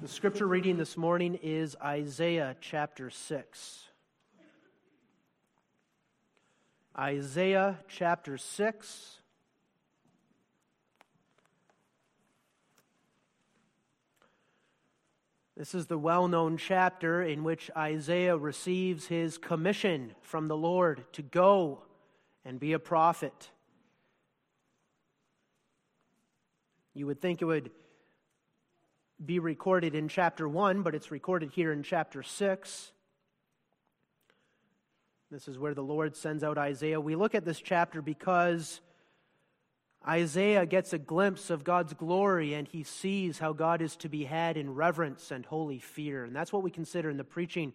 The scripture reading this morning is Isaiah chapter 6. Isaiah chapter 6. This is the well known chapter in which Isaiah receives his commission from the Lord to go and be a prophet. You would think it would be recorded in chapter 1, but it's recorded here in chapter 6. This is where the Lord sends out Isaiah. We look at this chapter because Isaiah gets a glimpse of God's glory and he sees how God is to be had in reverence and holy fear. And that's what we consider in the preaching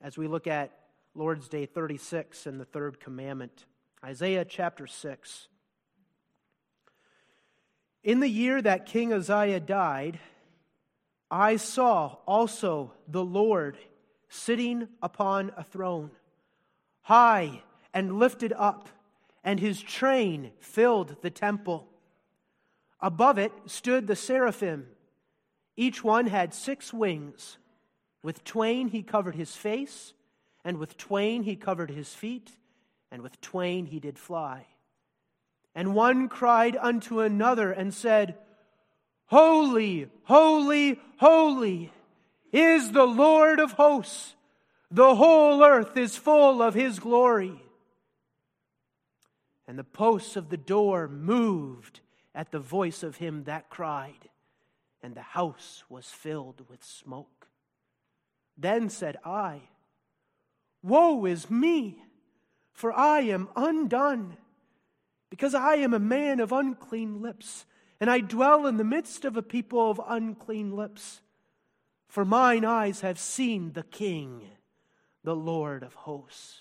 as we look at Lord's Day 36 and the third commandment. Isaiah chapter 6. In the year that King Uzziah died, I saw also the Lord sitting upon a throne, high and lifted up, and his train filled the temple. Above it stood the seraphim. Each one had six wings. With twain he covered his face, and with twain he covered his feet, and with twain he did fly. And one cried unto another and said, Holy, holy, holy is the Lord of hosts. The whole earth is full of his glory. And the posts of the door moved at the voice of him that cried, and the house was filled with smoke. Then said I, Woe is me, for I am undone, because I am a man of unclean lips and I dwell in the midst of a people of unclean lips. For mine eyes have seen the King, the Lord of hosts.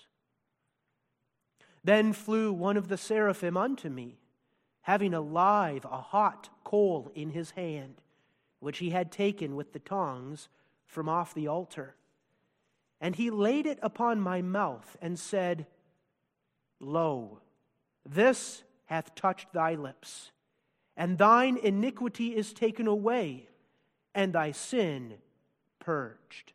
Then flew one of the seraphim unto me, having alive a hot coal in his hand, which he had taken with the tongs from off the altar. And he laid it upon my mouth and said, Lo, this hath touched thy lips and thine iniquity is taken away, and thy sin purged.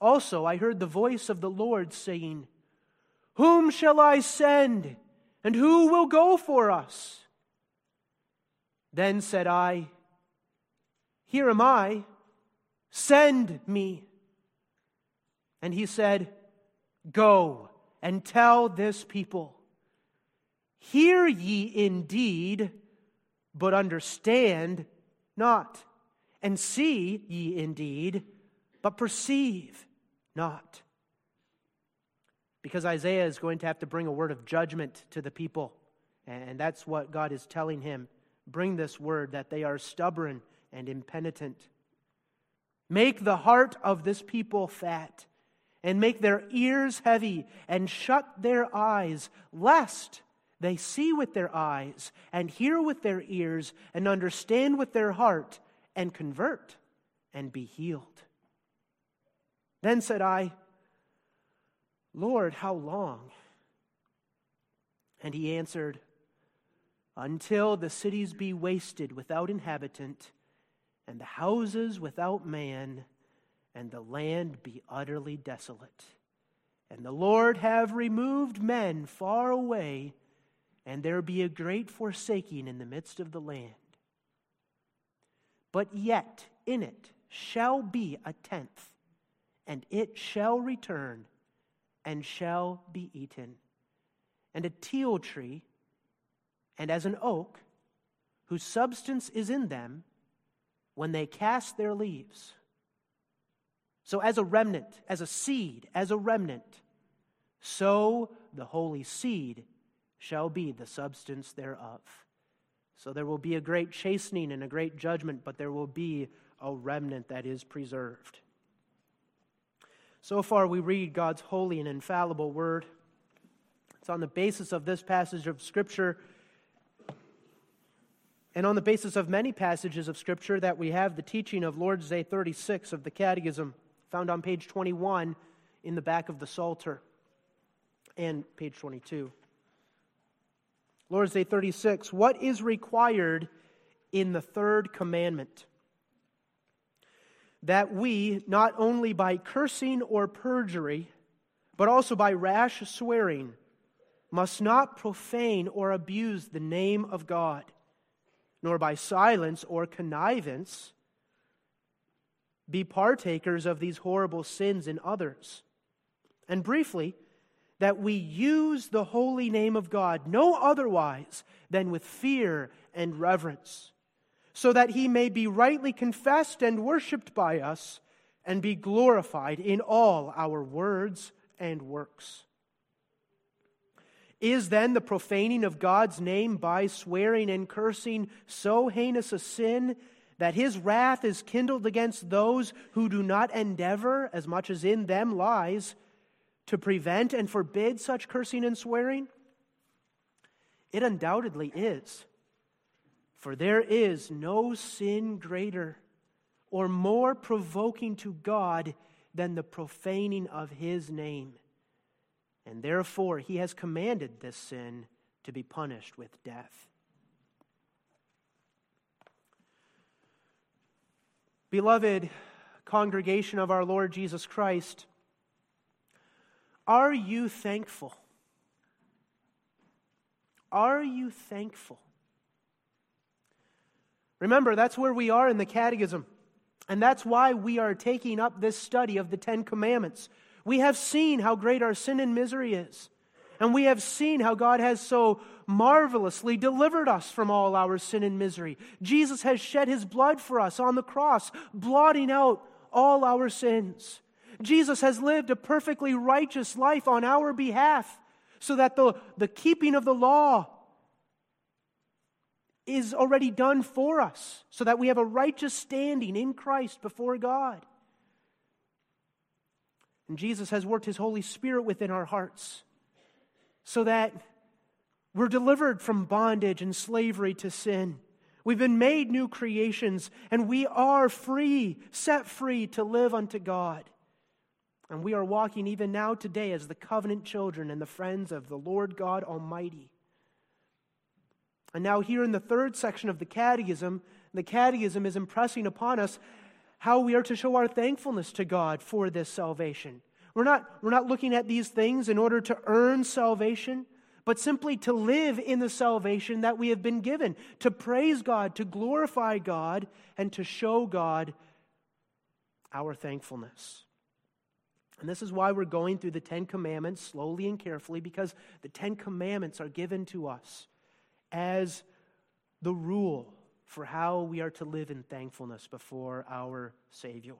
Also, I heard the voice of the Lord saying, Whom shall I send, and who will go for us? Then said I, Here am I, send me. And he said, Go and tell this people Hear ye indeed, but understand not. And see ye indeed, but perceive not. Because Isaiah is going to have to bring a word of judgment to the people. And that's what God is telling him. Bring this word that they are stubborn and impenitent. Make the heart of this people fat, and make their ears heavy, and shut their eyes, lest they see with their eyes and hear with their ears and understand with their heart and convert and be healed. Then said I, Lord, how long? And he answered, Until the cities be wasted without inhabitant, and the houses without man, and the land be utterly desolate. And the Lord have removed men far away and there be a great forsaking in the midst of the land. But yet in it shall be a tenth, and it shall return and shall be eaten. And a teil tree, and as an oak, whose substance is in them, when they cast their leaves. So, as a remnant, as a seed, as a remnant, so the holy seed shall be the substance thereof. So there will be a great chastening and a great judgment, but there will be a remnant that is preserved. So far, we read God's holy and infallible word. It's on the basis of this passage of Scripture and on the basis of many passages of Scripture that we have the teaching of Lord's Day 36 of the Catechism, found on page 21 in the back of the Psalter and page 22. Lord's Day 36, what is required in the third commandment? that we, not only by cursing or perjury, but also by rash swearing, must not profane or abuse the name of God, nor by silence or connivance be partakers of these horrible sins in others. And briefly, that we use the holy name of God no otherwise than with fear and reverence, so that he may be rightly confessed and worshiped by us and be glorified in all our words and works. Is then the profaning of God's name by swearing and cursing so heinous a sin that his wrath is kindled against those who do not endeavor, as much as in them lies, to prevent and forbid such cursing and swearing? It undoubtedly is. For there is no sin greater or more provoking to God than the profaning of his name. And therefore, he has commanded this sin to be punished with death. Beloved congregation of our Lord Jesus Christ, are you thankful? Are you thankful? Remember, that's where we are in the Catechism. And that's why we are taking up this study of the Ten Commandments. We have seen how great our sin and misery is. And we have seen how God has so marvelously delivered us from all our sin and misery. Jesus has shed his blood for us on the cross, blotting out all our sins. Jesus has lived a perfectly righteous life on our behalf so that the, the keeping of the law is already done for us, so that we have a righteous standing in Christ before God. And Jesus has worked his Holy Spirit within our hearts so that we're delivered from bondage and slavery to sin. We've been made new creations, and we are free, set free to live unto God. And we are walking even now today as the covenant children and the friends of the Lord God Almighty. And now, here in the third section of the Catechism, the Catechism is impressing upon us how we are to show our thankfulness to God for this salvation. We're not, we're not looking at these things in order to earn salvation, but simply to live in the salvation that we have been given, to praise God, to glorify God, and to show God our thankfulness. And this is why we're going through the Ten Commandments slowly and carefully, because the Ten Commandments are given to us as the rule for how we are to live in thankfulness before our Savior.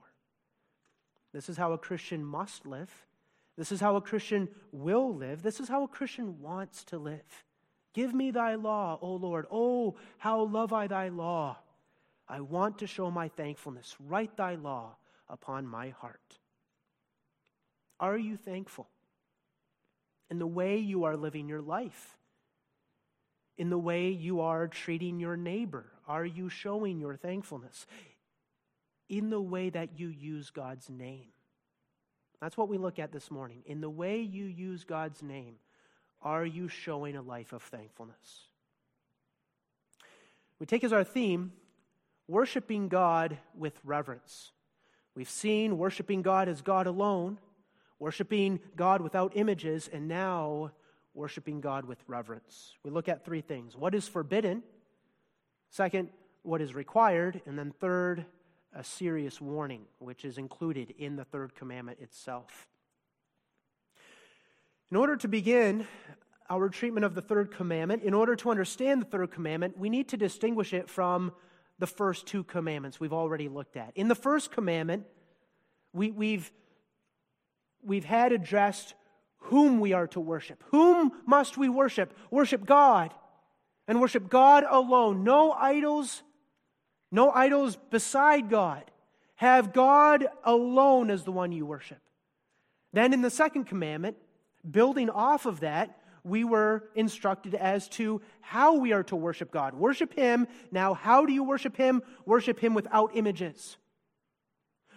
This is how a Christian must live. This is how a Christian will live. This is how a Christian wants to live. Give me thy law, O Lord. Oh, how love I thy law. I want to show my thankfulness. Write thy law upon my heart. Are you thankful in the way you are living your life? In the way you are treating your neighbor? Are you showing your thankfulness? in the way that you use God's name. That's what we look at this morning. In the way you use God's name, are you showing a life of thankfulness? We take as our theme worshiping God with reverence. We've seen worshiping God as God alone, worshiping God without images, and now worshiping God with reverence. We look at three things what is forbidden, second, what is required, and then third, a serious warning, which is included in the third commandment itself. In order to begin our treatment of the third commandment, in order to understand the third commandment, we need to distinguish it from the first two commandments we've already looked at. In the first commandment, we, we've, we've had addressed whom we are to worship. Whom must we worship? Worship God and worship God alone. No idols, no idols beside God. Have God alone as the one you worship. Then in the second commandment, building off of that, we were instructed as to how we are to worship God. Worship Him. Now, how do you worship Him? Worship Him without images.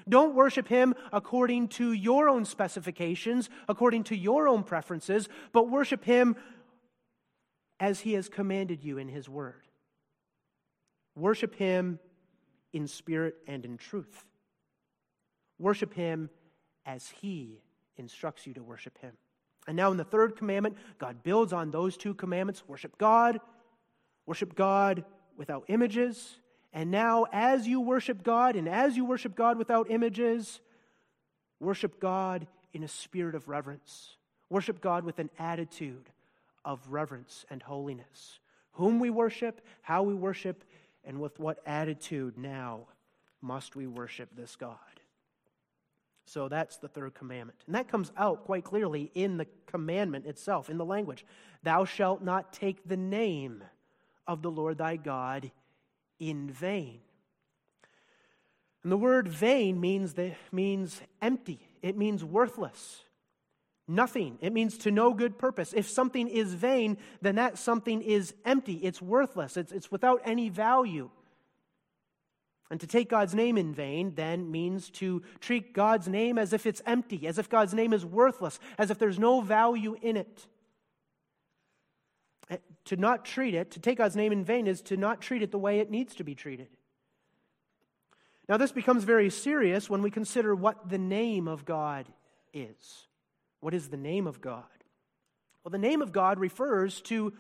Don't worship Him according to your own specifications, according to your own preferences, but worship Him as He has commanded you in His Word. Worship Him in spirit and in truth. Worship him as he instructs you to worship him. And now in the third commandment, God builds on those two commandments worship God, worship God without images. And now, as you worship God, and as you worship God without images, worship God in a spirit of reverence. Worship God with an attitude of reverence and holiness. Whom we worship, how we worship, and with what attitude now must we worship this God. So that's the third commandment. And that comes out quite clearly in the commandment itself, in the language. Thou shalt not take the name of the Lord thy God in vain. And the word vain means, that, means empty, it means worthless. Nothing. It means to no good purpose. If something is vain, then that something is empty. It's worthless. It's, it's without any value. And to take God's name in vain then means to treat God's name as if it's empty, as if God's name is worthless, as if there's no value in it. To not treat it, to take God's name in vain, is to not treat it the way it needs to be treated. Now, this becomes very serious when we consider what the name of God is. What is the name of God? Well, the name of God refers to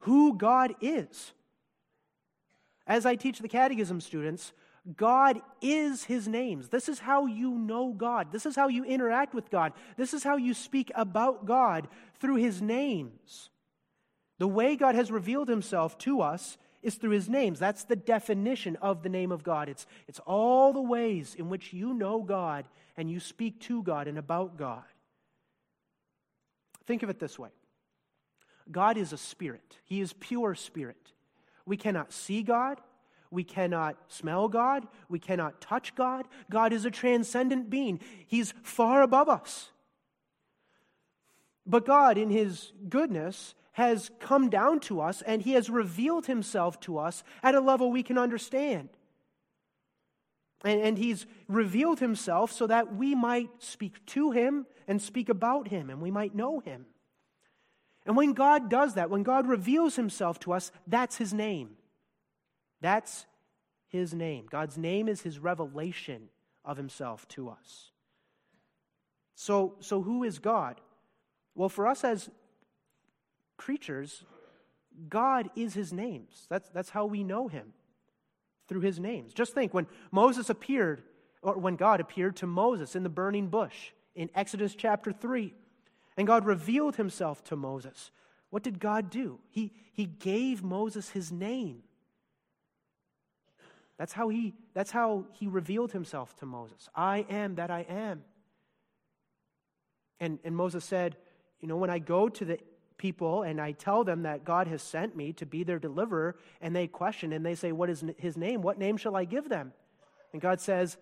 who God is. As I teach the catechism students, God is his names. This is how you know God. This is how you interact with God. This is how you speak about God through his names. The way God has revealed himself to us is through his names. That's the definition of the name of God. It's, it's all the ways in which you know God and you speak to God and about God. Think of it this way God is a spirit, he is pure spirit. We cannot see God. We cannot smell God. We cannot touch God. God is a transcendent being, He's far above us. But God, in His goodness, has come down to us and He has revealed Himself to us at a level we can understand. And, and, He's revealed Himself so that we might speak to Him and speak about Him and we might know Him. And when God does that, when God reveals Himself to us, that's His name. That's his name. God's name is his revelation of himself to us. So, so who is God? Well, for us as creatures, God is his names. That's, that's how we know him, through his names. Just think when Moses appeared, or when God appeared to Moses in the burning bush in Exodus chapter 3, and God revealed himself to Moses. What did God do? He, he gave Moses his name. That's how he, that's how he revealed himself to Moses. I am that I am. And, and Moses said, You know, when I go to the people and I tell them that God has sent me to be their deliverer, and they question and they say, What is his name? What name shall I give them? And God says,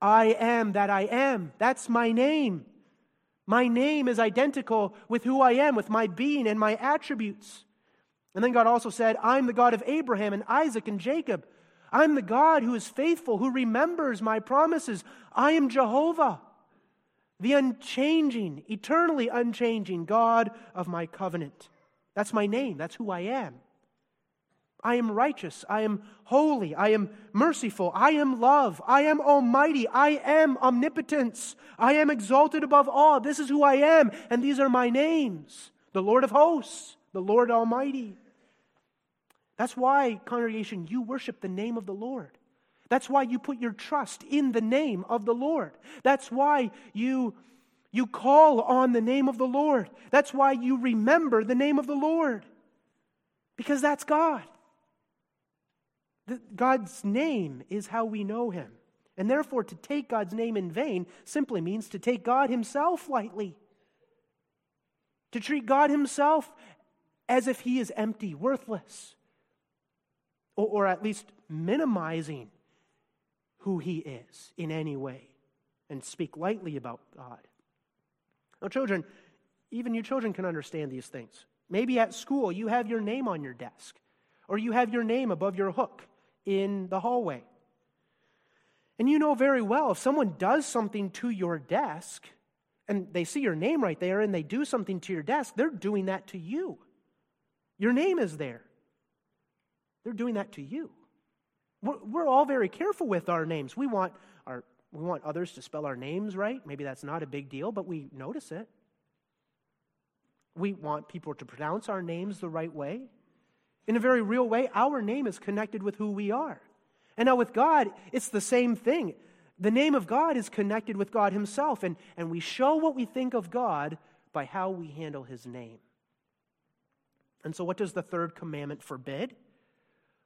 I am that I am. That's my name. My name is identical with who I am, with my being and my attributes. And then God also said, I'm the God of Abraham and Isaac and Jacob. I'm the God who is faithful, who remembers my promises. I am Jehovah, the unchanging, eternally unchanging God of my covenant. That's my name. That's who I am. I am righteous. I am holy. I am merciful. I am love. I am almighty. I am omnipotence. I am exalted above all. This is who I am, and these are my names the Lord of hosts, the Lord Almighty. That's why, congregation, you worship the name of the Lord. That's why you put your trust in the name of the Lord. That's why you, you call on the name of the Lord. That's why you remember the name of the Lord. Because that's God. God's name is how we know Him. And therefore, to take God's name in vain simply means to take God Himself lightly. To treat God Himself as if He is empty, worthless or, or at least minimizing who he is in any way and speak lightly about God. Now, children, even you children can understand these things. Maybe at school you have your name on your desk, or you have your name above your hook in the hallway. And you know very well if someone does something to your desk and they see your name right there and they do something to your desk, they're doing that to you. Your name is there. They're doing that to you. We're, we're all very careful with our names. We want our we want others to spell our names right. Maybe that's not a big deal, but we notice it. We want people to pronounce our names the right way. In a very real way, our name is connected with who we are. And now with God, it's the same thing. The name of God is connected with God Himself, and, and we show what we think of God by how we handle His name. And so, what does the third commandment forbid?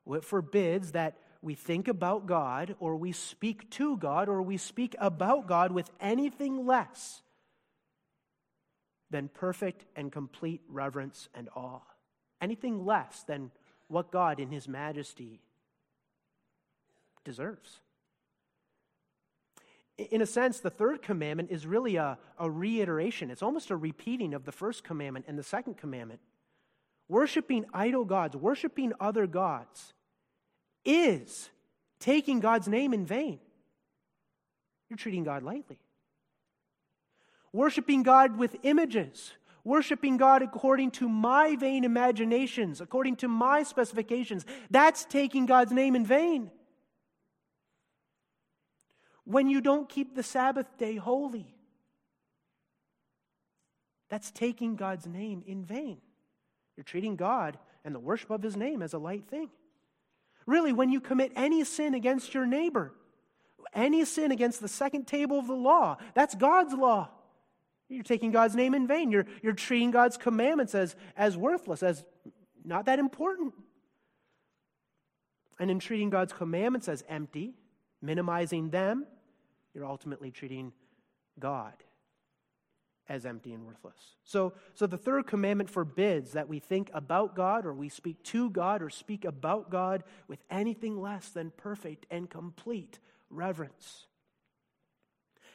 Well, it forbids that we think about God, or we speak to God, or we speak about God with anything less than perfect and complete reverence and awe. Anything less than what God in His majesty deserves. In a sense, the third commandment is really a, a reiteration. It's almost a repeating of the first commandment and the second commandment. Worshipping idol gods, worshiping other gods, is taking God's name in vain. You're treating God lightly. Worshipping God with images, worshiping God according to my vain imaginations, according to my specifications, that's taking God's name in vain when you don't keep the Sabbath day holy. That's taking God's name in vain. You're treating God and the worship of his name as a light thing. Really, when you commit any sin against your neighbor, any sin against the second table of the law, that's God's law. You're taking God's name in vain. You're, you're treating God's commandments as, as worthless, as not that important. And in treating God's commandments as empty, minimizing them, you're ultimately treating God as empty and worthless. So, so the third commandment forbids that we think about God or we speak to God or speak about God with anything less than perfect and complete reverence.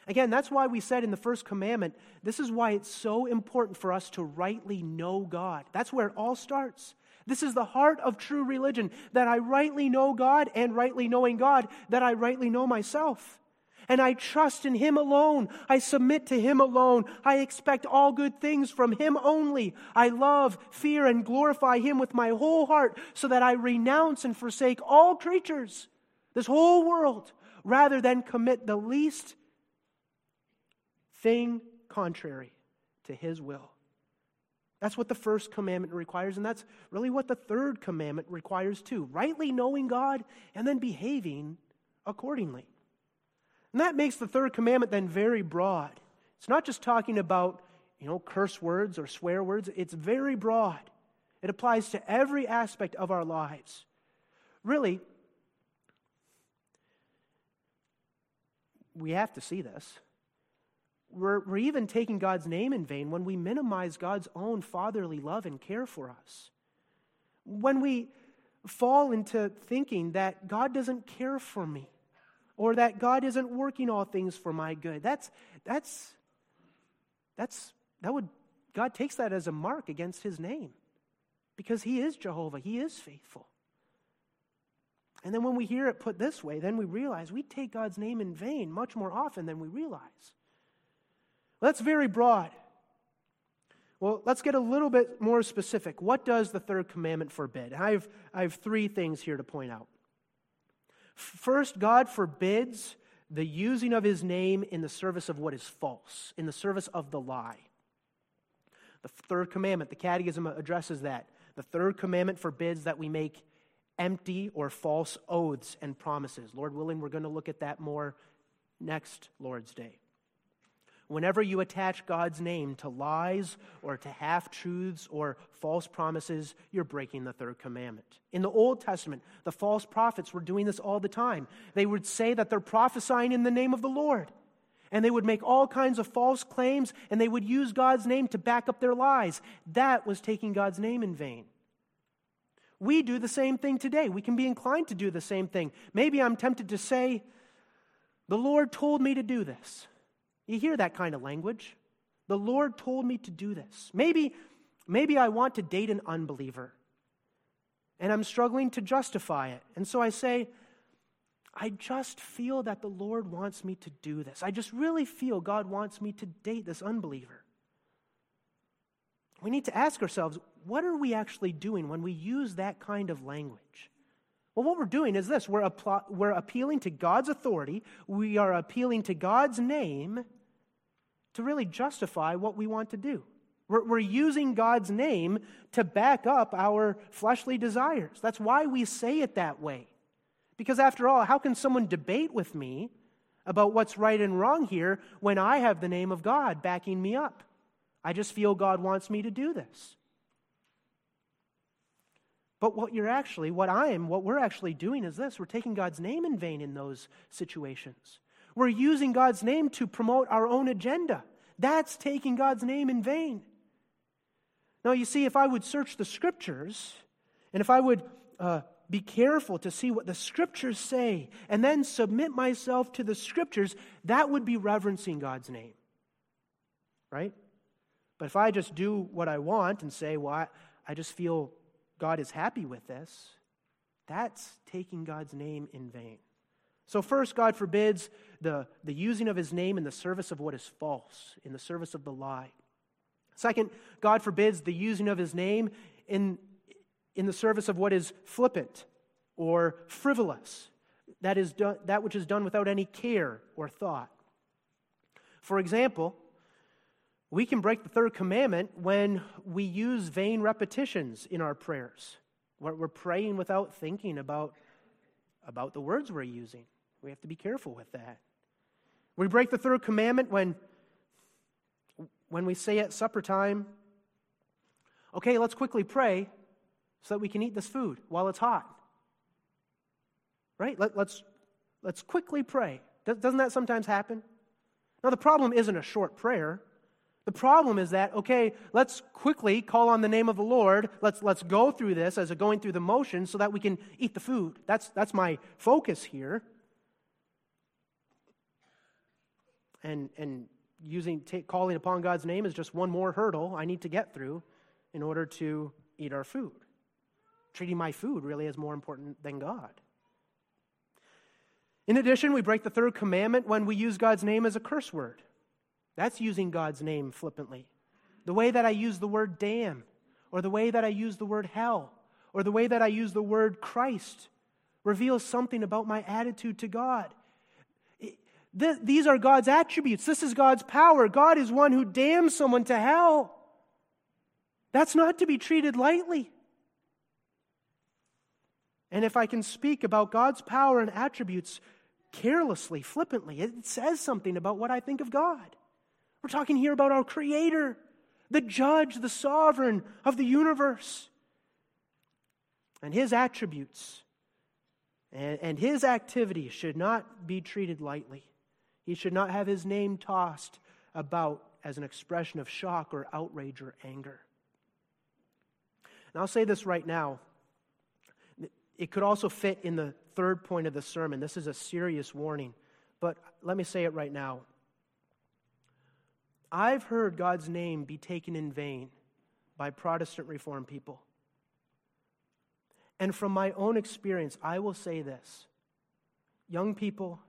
Again, that's why we said in the first commandment, this is why it's so important for us to rightly know God. That's where it all starts. This is the heart of true religion that I rightly know God and rightly knowing God, that I rightly know myself and I trust in Him alone. I submit to Him alone. I expect all good things from Him only. I love, fear, and glorify Him with my whole heart so that I renounce and forsake all creatures, this whole world, rather than commit the least thing contrary to His will. That's what the first commandment requires, and that's really what the third commandment requires too rightly knowing God and then behaving accordingly. And that makes the third commandment then very broad. It's not just talking about, you know, curse words or swear words, it's very broad. It applies to every aspect of our lives. Really, we have to see this. We're, we're even taking God's name in vain when we minimize God's own fatherly love and care for us. When we fall into thinking that God doesn't care for me, or that God isn't working all things for my good. That's, that's, that's, that would, God takes that as a mark against his name because he is Jehovah, he is faithful. And then when we hear it put this way, then we realize we take God's name in vain much more often than we realize. Well, that's very broad. Well, let's get a little bit more specific. What does the third commandment forbid? I have, I have three things here to point out. First, God forbids the using of his name in the service of what is false, in the service of the lie. The third commandment, the Catechism addresses that. The third commandment forbids that we make empty or false oaths and promises. Lord willing, we're going to look at that more next Lord's Day. Whenever you attach God's name to lies or to half truths or false promises, you're breaking the third commandment. In the Old Testament, the false prophets were doing this all the time. They would say that they're prophesying in the name of the Lord. And they would make all kinds of false claims and they would use God's name to back up their lies. That was taking God's name in vain. We do the same thing today. We can be inclined to do the same thing. Maybe I'm tempted to say, The Lord told me to do this. You hear that kind of language. The Lord told me to do this. Maybe, maybe I want to date an unbeliever and I'm struggling to justify it. And so I say, I just feel that the Lord wants me to do this. I just really feel God wants me to date this unbeliever. We need to ask ourselves what are we actually doing when we use that kind of language? Well, what we're doing is this we're, we're appealing to God's authority, we are appealing to God's name to really justify what we want to do. We're, we're using God's name to back up our fleshly desires. That's why we say it that way. Because after all, how can someone debate with me about what's right and wrong here when I have the name of God backing me up? I just feel God wants me to do this. But what you're actually, what I am, what we're actually doing is this we're taking God's name in vain in those situations. We're using God's name to promote our own agenda. That's taking God's name in vain. Now, you see, if I would search the scriptures, and if I would uh, be careful to see what the scriptures say, and then submit myself to the scriptures, that would be reverencing God's name. Right? But if I just do what I want and say, well, I, I just feel God is happy with this, that's taking God's name in vain. So, first, God forbids the, the using of his name in the service of what is false, in the service of the lie. Second, God forbids the using of his name in, in the service of what is flippant or frivolous, that, is done, that which is done without any care or thought. For example, we can break the third commandment when we use vain repetitions in our prayers. We're praying without thinking about, about the words we're using. We have to be careful with that. We break the third commandment when, when we say at supper time, okay, let's quickly pray so that we can eat this food while it's hot. Right? Let, us let's, let's quickly pray. Doesn't that sometimes happen? Now, the problem isn't a short prayer. The problem is that, okay, let's quickly call on the name of the Lord. Let's, let's go through this as a going through the motions so that we can eat the food. That's, that's my focus here. And, and using, calling upon God's name is just one more hurdle I need to get through in order to eat our food. Treating my food really is more important than God. In addition, we break the third commandment when we use God's name as a curse word. That's using God's name flippantly. The way that I use the word damn, or the way that I use the word hell, or the way that I use the word Christ reveals something about my attitude to God. These are God's attributes. This is God's power. God is one who damns someone to hell. That's not to be treated lightly. And if I can speak about God's power and attributes carelessly, flippantly, it says something about what I think of God. We're talking here about our Creator, the judge, the sovereign of the universe. And His attributes and, His activities should not be treated lightly. He should not have His name tossed about as an expression of shock or outrage or anger. And I'll say this right now. It could also fit in the third point of the sermon. This is a serious warning, but let me say it right now. I've heard God's name be taken in vain by Protestant Reformed people. And from my own experience, I will say this young people,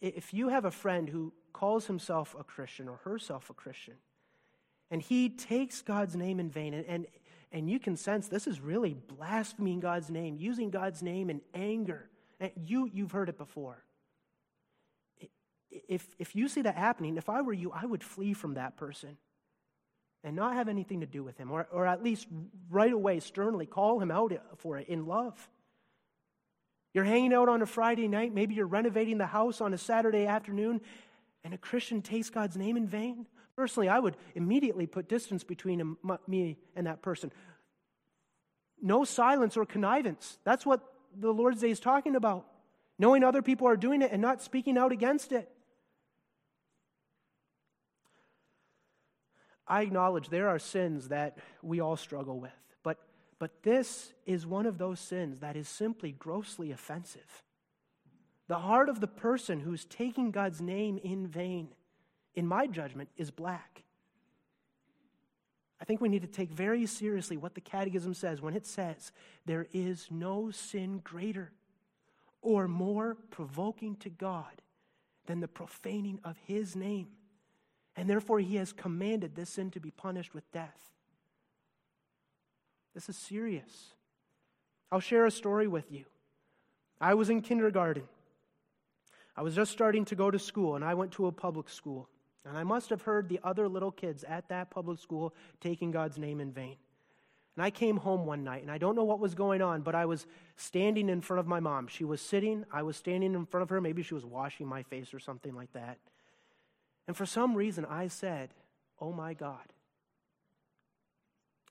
if you have a friend who calls himself a Christian or herself a Christian, and he takes God's name in vain, and, and, and you can sense this is really blaspheming God's name, using God's name in anger. You, you've heard it before if, if you see that happening, if I were you, I would flee from that person and not have anything to do with him, or, or at least right away, sternly call him out for it in love. You're hanging out on a Friday night, maybe you're renovating the house on a Saturday afternoon, and a Christian takes God's name in vain. Personally, I would immediately put distance between him, me and that person. No silence or connivance. That's what the Lord's Day is talking about. Knowing other people are doing it and not speaking out against it. I acknowledge there are sins that we all struggle with, but, this is one of those sins that is simply grossly offensive. The heart of the person who's taking God's name in vain, in my judgment, is black. I think we need to take very seriously what the Catechism says when it says, There is no sin greater or more provoking to God than the profaning of His name. And therefore, he has commanded this sin to be punished with death. This is serious. I'll share a story with you. I was in kindergarten. I was just starting to go to school, and I went to a public school. And I must have heard the other little kids at that public school taking God's name in vain. And I came home one night, and I don't know what was going on, but I was standing in front of my mom. She was sitting, I was standing in front of her. Maybe she was washing my face or something like that. And for some reason, I said, Oh my God.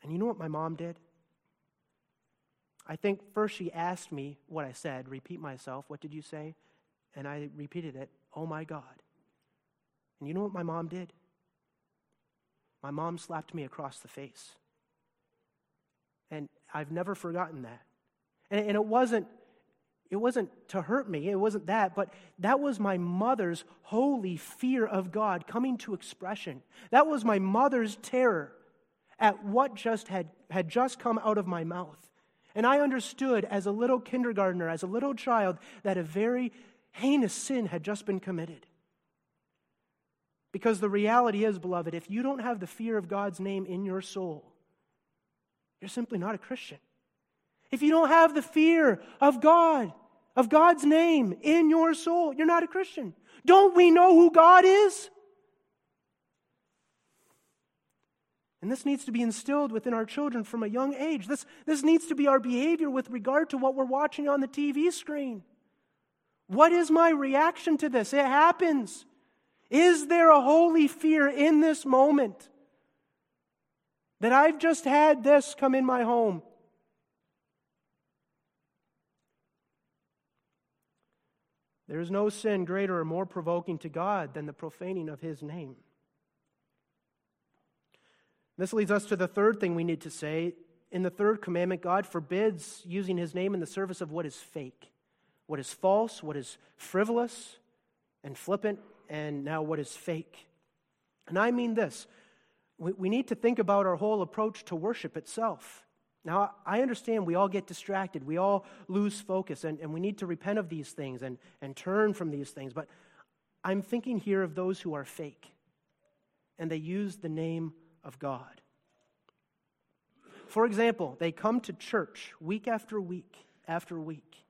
And you know what my mom did? I think first she asked me what I said, repeat myself. What did you say? And I repeated it, Oh my God. And you know what my mom did? My mom slapped me across the face. And I've never forgotten that. And, and it wasn't it wasn't to hurt me, it wasn't that, but that was my mother's holy fear of God coming to expression. That was my mother's terror at what just had, had just come out of my mouth. And I understood as a little kindergartner, as a little child, that a very heinous sin had just been committed. Because the reality is, beloved, if you don't have the fear of God's name in your soul, you're simply not a Christian. If you don't have the fear of God, of God's name in your soul, you're not a Christian. Don't we know who God is? And this needs to be instilled within our children from a young age. This, this needs to be our behavior with regard to what we're watching on the TV screen. What is my reaction to this? It happens. Is there a holy fear in this moment that I've just had this come in my home? There is no sin greater or more provoking to God than the profaning of His name. This leads us to the third thing we need to say. In the third commandment, God forbids using His name in the service of what is fake, what is false, what is frivolous and flippant and now what is fake. And I mean this we, we need to think about our whole approach to worship itself. Now, I understand we all get distracted, we all lose focus, and, and we need to repent of these things and, and turn from these things. But I'm thinking here of those who are fake and they use the name of God. For example, they come to church week after week after week,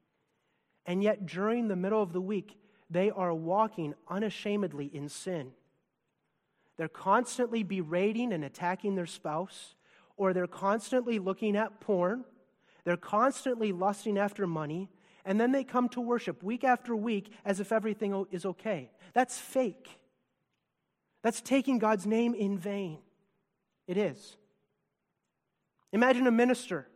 and yet during the middle of the week, they are walking unashamedly in sin. They're constantly berating and attacking their spouse, or they're constantly looking at porn. They're constantly lusting after money, and then they come to worship week after week as if everything is okay. That's fake. That's taking God's name in vain. It is. Imagine a minister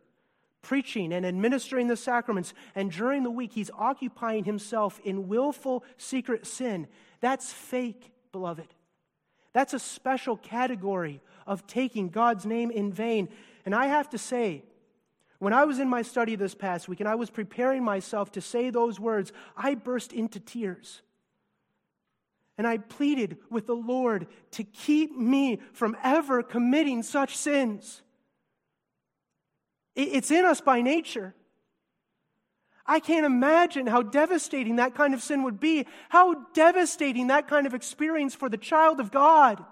preaching and administering the sacraments, and during the week he's occupying himself in willful secret sin. That's fake, beloved. That's a special category of taking God's name in vain. And I have to say, when I was in my study this past week and I was preparing myself to say those words, I burst into tears. And I pleaded with the Lord to keep me from ever committing such sins. It's in us by nature. I can't imagine how devastating that kind of sin would be, how devastating that kind of experience for the child of God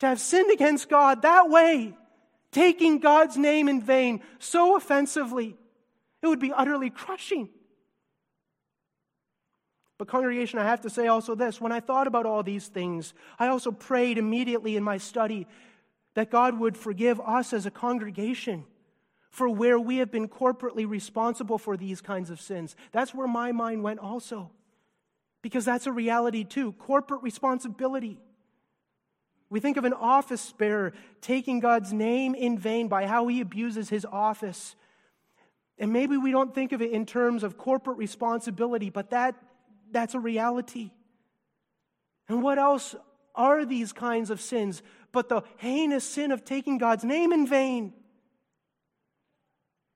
to have sinned against God that way, taking God's name in vain so offensively. It would be utterly crushing. But, congregation, I have to say also this when I thought about all these things, I also prayed immediately in my study that God would forgive us as a congregation for where we have been corporately responsible for these kinds of sins. That's where my mind went also. Because that's a reality too corporate responsibility. We think of an office bearer taking God's name in vain by how he abuses his office. And maybe we don't think of it in terms of corporate responsibility, but that, that's a reality. And what else are these kinds of sins but the heinous sin of taking God's name in vain?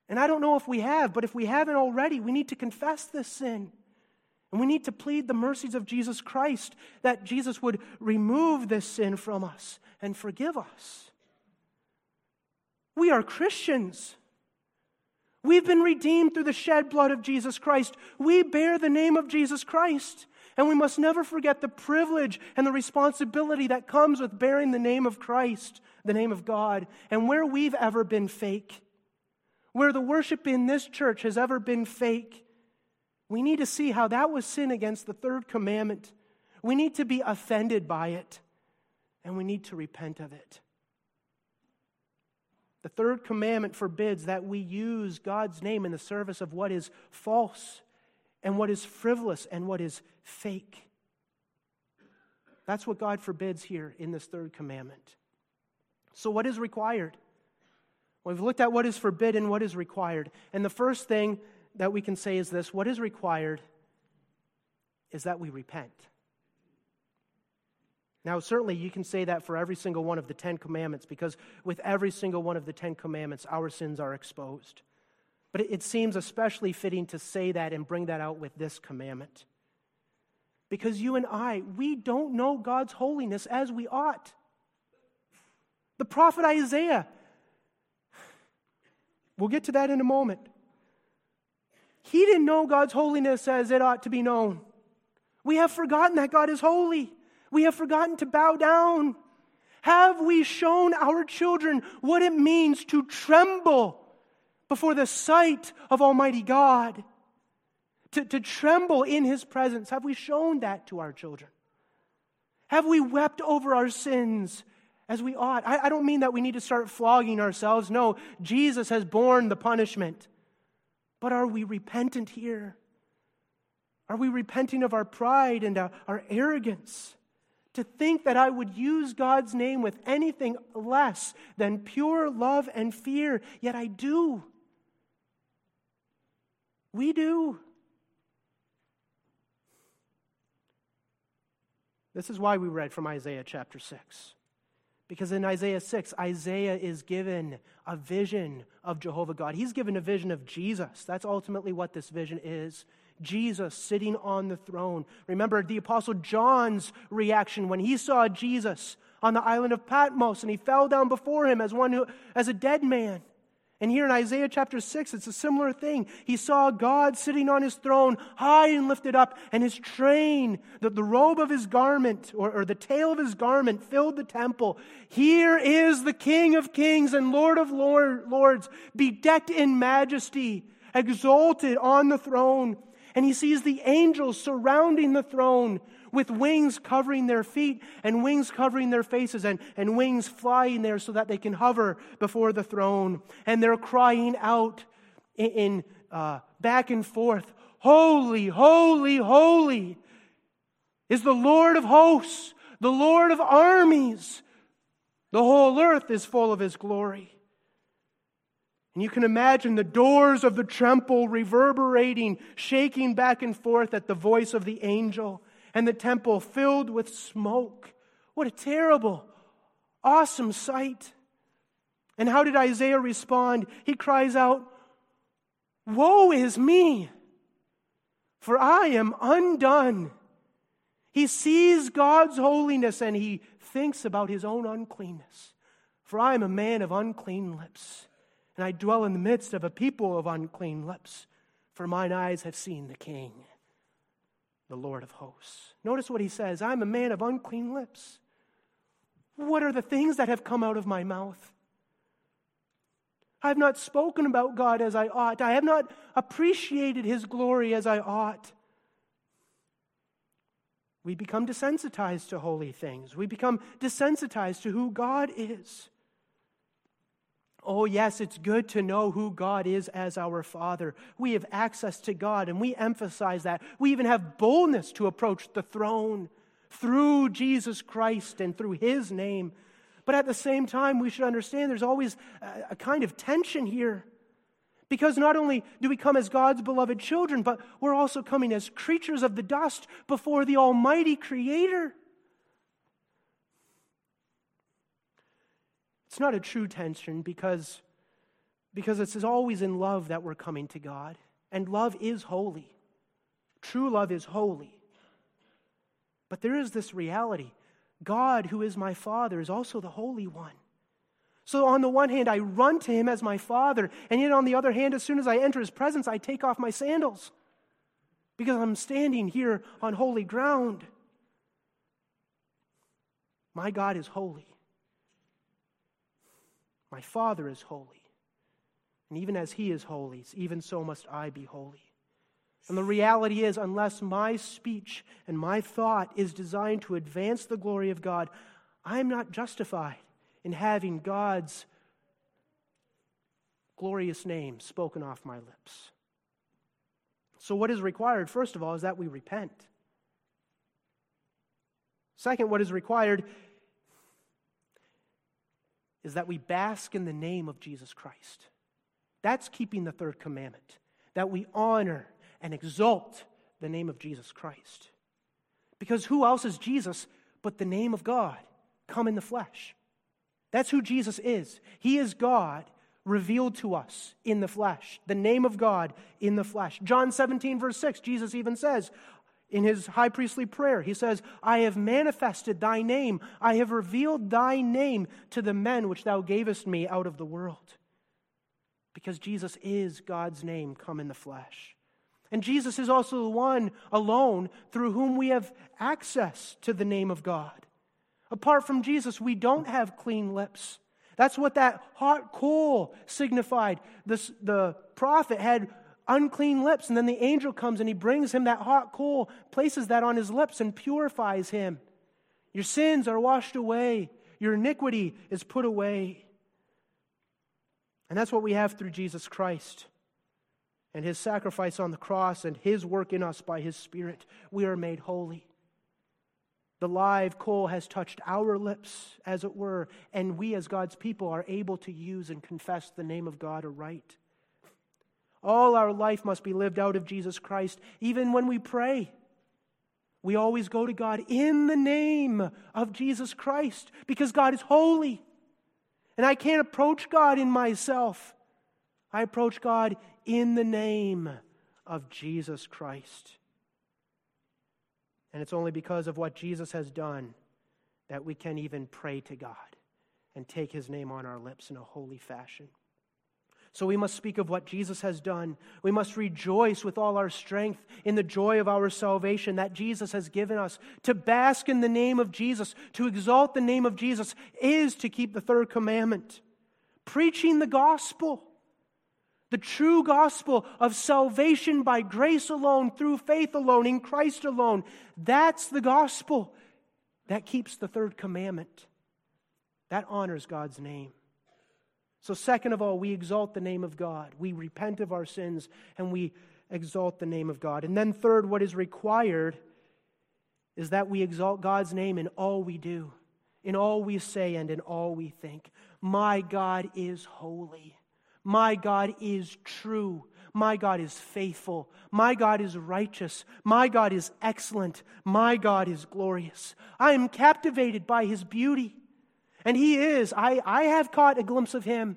And I don't know if we have, but if we haven't already, we need to confess this sin. And we need to plead the mercies of Jesus Christ that Jesus would remove this sin from us and forgive us. We are Christians. We've been redeemed through the shed blood of Jesus Christ. We bear the name of Jesus Christ. And we must never forget the privilege and the responsibility that comes with bearing the name of Christ, the name of God. And where we've ever been fake, where the worship in this church has ever been fake, we need to see how that was sin against the third commandment. We need to be offended by it, and we need to repent of it. The third commandment forbids that we use God's name in the service of what is false and what is frivolous and what is fake. That's what God forbids here in this third commandment. So, what is required? We've looked at what is forbidden, what is required. And the first thing that we can say is this what is required is that we repent. Now, certainly, you can say that for every single one of the Ten Commandments because with every single one of the Ten Commandments, our sins are exposed. But it seems especially fitting to say that and bring that out with this commandment. Because you and I, we don't know God's holiness as we ought. The prophet Isaiah, we'll get to that in a moment. He didn't know God's holiness as it ought to be known. We have forgotten that God is holy. We have forgotten to bow down. Have we shown our children what it means to tremble before the sight of Almighty God? To, to tremble in His presence. Have we shown that to our children? Have we wept over our sins as we ought? I, I don't mean that we need to start flogging ourselves. No, Jesus has borne the punishment. But are we repentant here? Are we repenting of our pride and our, our arrogance? To think that I would use God's name with anything less than pure love and fear, yet I do. We do. This is why we read from Isaiah chapter 6. Because in Isaiah 6, Isaiah is given a vision of Jehovah God. He's given a vision of Jesus. That's ultimately what this vision is. Jesus sitting on the throne. Remember the Apostle John's reaction when he saw Jesus on the island of Patmos and he fell down before him as one who, as a dead man. And here in Isaiah chapter 6, it's a similar thing. He saw God sitting on his throne, high and lifted up, and his train, the, the robe of his garment, or, or the tail of his garment, filled the temple. Here is the King of kings and Lord of lord, lords, bedecked in majesty, exalted on the throne and he sees the angels surrounding the throne with wings covering their feet and wings covering their faces and, and wings flying there so that they can hover before the throne. And they're crying out in, in uh, back and forth, Holy, holy, holy is the Lord of hosts, the Lord of armies. The whole earth is full of his glory. And you can imagine the doors of the temple reverberating, shaking back and forth at the voice of the angel, and the temple filled with smoke. What a terrible, awesome sight. And how did Isaiah respond? He cries out, Woe is me, for I am undone. He sees God's holiness and he thinks about his own uncleanness. For I am a man of unclean lips and I dwell in the midst of a people of unclean lips, for mine eyes have seen the King, the Lord of hosts. Notice what he says I'm a man of unclean lips. What are the things that have come out of my mouth? I have not spoken about God as I ought. I have not appreciated his glory as I ought. We become desensitized to holy things. We become desensitized to who God is. Oh, yes, it's good to know who God is as our Father. We have access to God, and we emphasize that. We even have boldness to approach the throne through Jesus Christ and through His name. But at the same time, we should understand there's always a, kind of tension here. Because not only do we come as God's beloved children, but we're also coming as creatures of the dust before the Almighty Creator. It's not a true tension because, because it's always in love that we're coming to God. And love is holy. True love is holy. But there is this reality God, who is my Father, is also the Holy One. So, on the one hand, I run to him as my Father, and yet on the other hand, as soon as I enter his presence, I take off my sandals because I'm standing here on holy ground. My God is holy. My Father is holy. And even as he is holy, even so must I be holy. And the reality is, unless my speech and my thought is designed to advance the glory of God, I'm not justified in having God's glorious name spoken off my lips. So, what is required, first of all, is that we repent. Second, what is required is that we bask in the name of Jesus Christ. That's keeping the third commandment, that we honor and exalt the name of Jesus Christ. Because who else is Jesus but the name of God come in the flesh? That's who Jesus is. He is God revealed to us in the flesh, the name of God in the flesh. John 17, verse 6, Jesus even says, in his high priestly prayer. He says, I have manifested thy name, I have revealed thy name to the men which thou gavest me out of the world. Because Jesus is God's name come in the flesh. And Jesus is also the one alone through whom we have access to the name of God. Apart from Jesus, we don't have clean lips. That's what that hot coal signified. This, the prophet had unclean lips, and then the angel comes and he brings him that hot coal, places that on his lips, and purifies him. Your sins are washed away, your iniquity is put away. And that's what we have through Jesus Christ and his sacrifice on the cross and his work in us by his Spirit, we are made holy. The live coal has touched our lips, as it were, and we, as God's people, are able to use and confess the name of God aright. All our life must be lived out of Jesus Christ, even when we pray. We always go to God in the name of Jesus Christ because God is holy. And I can't approach God in myself. I approach God in the name of Jesus Christ. And it's only because of what Jesus has done that we can even pray to God and take his name on our lips in a holy fashion. So we must speak of what Jesus has done. We must rejoice with all our strength in the joy of our salvation that Jesus has given us. To bask in the name of Jesus, to exalt the name of Jesus, is to keep the third commandment. Preaching the gospel the true gospel of salvation by grace alone, through faith alone, in Christ alone. That's the gospel that keeps the third commandment. That honors God's name. So, second of all, we exalt the name of God. We repent of our sins and we exalt the name of God. And then, third, what is required is that we exalt God's name in all we do, in all we say, and in all we think. My God is holy. My God is true. My God is faithful. My God is righteous. My God is excellent. My God is glorious. I am captivated by his beauty. And he is. I, I have caught a glimpse of him.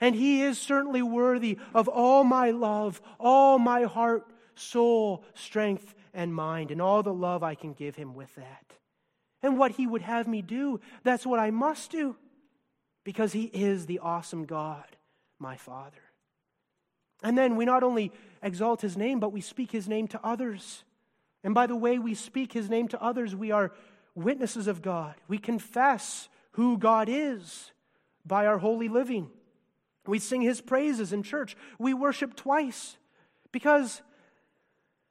And he is certainly worthy of all my love, all my heart, soul, strength, and mind, and all the love I can give him with that. And what he would have me do, that's what I must do. Because he is the awesome God my Father. And then we not only exalt his name, but we speak his name to others. And by the way we speak his name to others, we are witnesses of God. We confess who God is by our holy living. We sing his praises in church. We worship twice. Because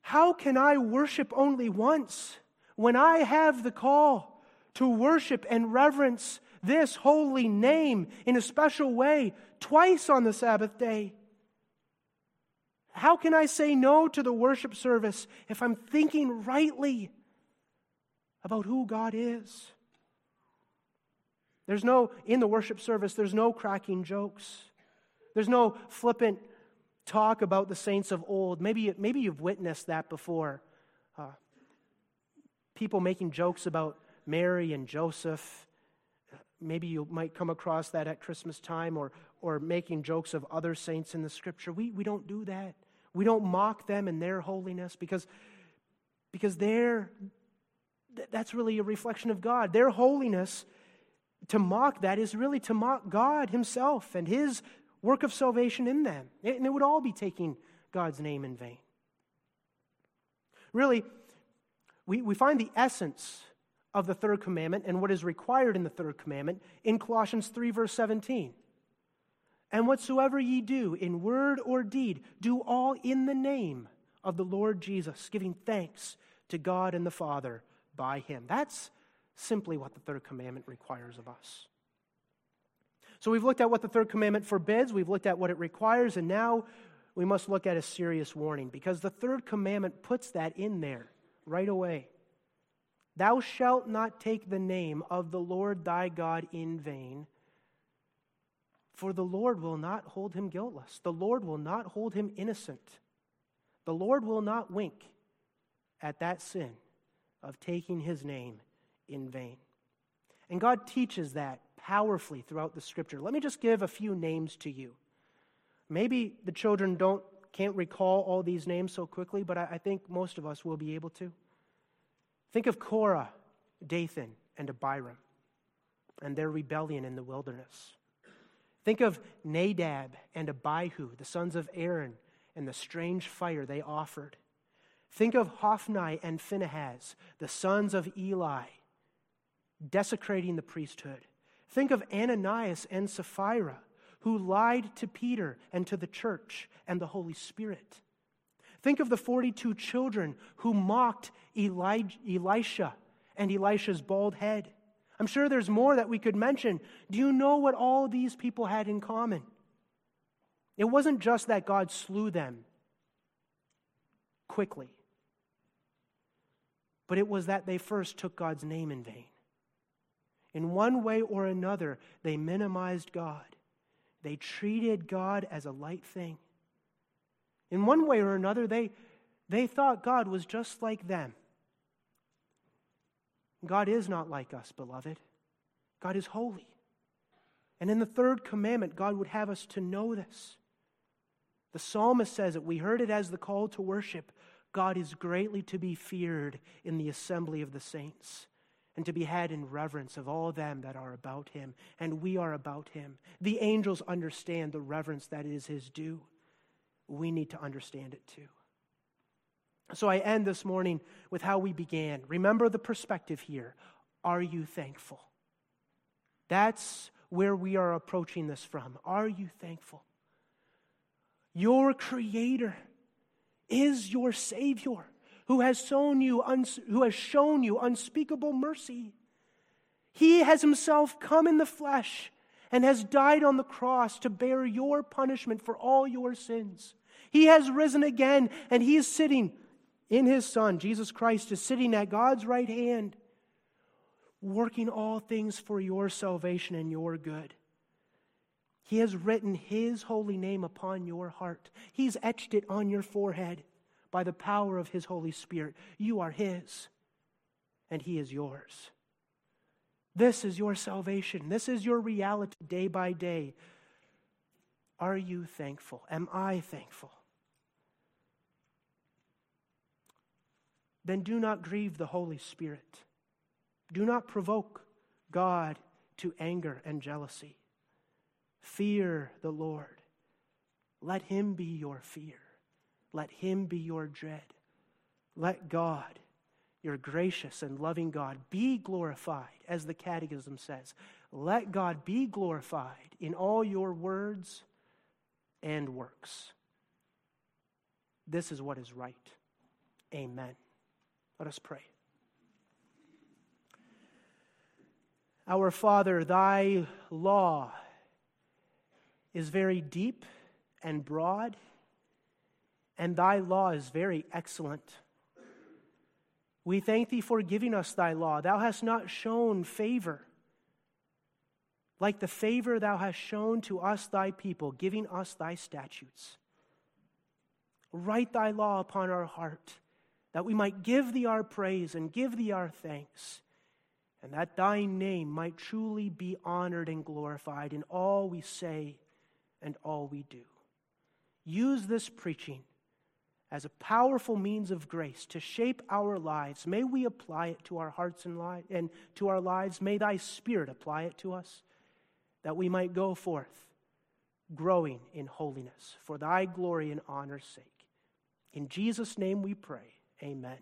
how can I worship only once when I have the call to worship and reverence this holy name in a special way twice on the Sabbath day. How can I say no to the worship service if I'm thinking rightly about who God is? There's no, in the worship service, there's no cracking jokes. There's no flippant talk about the saints of old. Maybe, maybe you've witnessed that before. Uh, people making jokes about Mary and Joseph maybe you might come across that at Christmas time or, or making jokes of other saints in the scripture. We, we don't do that. We don't mock them in their holiness because, because they're, that's really a reflection of God. Their holiness, to mock that, is really to mock God Himself and His work of salvation in them. And it would all be taking God's name in vain. Really, we, we find the essence of the third commandment and what is required in the third commandment in Colossians 3, verse 17. And whatsoever ye do in word or deed, do all in the name of the Lord Jesus, giving thanks to God and the Father by him. That's simply what the third commandment requires of us. So we've looked at what the third commandment forbids, we've looked at what it requires, and now we must look at a serious warning because the third commandment puts that in there right away. Thou shalt not take the name of the Lord thy God in vain, for the Lord will not hold him guiltless. The Lord will not hold him innocent. The Lord will not wink at that sin of taking his name in vain. And God teaches that powerfully throughout the scripture. Let me just give a few names to you. Maybe the children don't can't recall all these names so quickly, but I, I think most of us will be able to. Think of Korah, Dathan, and Abiram and their rebellion in the wilderness. Think of Nadab and Abihu, the sons of Aaron, and the strange fire they offered. Think of Hophni and Phinehas, the sons of Eli, desecrating the priesthood. Think of Ananias and Sapphira, who lied to Peter and to the church and the Holy Spirit. Think of the 42 children who mocked Elisha and Elisha's bald head. I'm sure there's more that we could mention. Do you know what all these people had in common? It wasn't just that God slew them quickly, but it was that they first took God's name in vain. In one way or another, they minimized God. They treated God as a light thing. In one way or another, they, they thought God was just like them. God is not like us, beloved. God is holy. And in the third commandment, God would have us to know this. The psalmist says it. We heard it as the call to worship. God is greatly to be feared in the assembly of the saints and to be had in reverence of all them that are about him, and we are about him. The angels understand the reverence that is his due. We need to understand it too. So I end this morning with how we began. Remember the perspective here. Are you thankful? That's where we are approaching this from. Are you thankful? Your Creator is your Savior who has shown you, who has shown you unspeakable mercy. He has himself come in the flesh and has died on the cross to bear your punishment for all your sins. He has risen again and he is sitting in his Son. Jesus Christ is sitting at God's right hand, working all things for your salvation and your good. He has written his holy name upon your heart, he's etched it on your forehead by the power of His Holy Spirit. You are His, and He is yours. This is your salvation. This is your reality day by day. Are you thankful? Am I thankful? Then do not grieve the Holy Spirit. Do not provoke God to anger and jealousy. Fear the Lord. Let Him be your fear. Let Him be your dread. Let God, your gracious and loving God, be glorified, as the Catechism says. Let God be glorified in all your words and works. This is what is right. Amen. Let us pray. Our Father, thy law is very deep and broad and thy law is very excellent. We thank thee for giving us thy law. Thou hast not shown favor like the favor thou hast shown to us, thy people, giving us thy statutes. Write thy law upon our heart, that we might give thee our praise and give thee our thanks, and that thy name might truly be honored and glorified in all we say and all we do. Use this preaching as a powerful means of grace to shape our lives. May we apply it to our hearts and, li- and to our lives. May thy Spirit apply it to us, that we might go forth growing in holiness for thy glory and honor's sake. In Jesus' name we pray. Amen.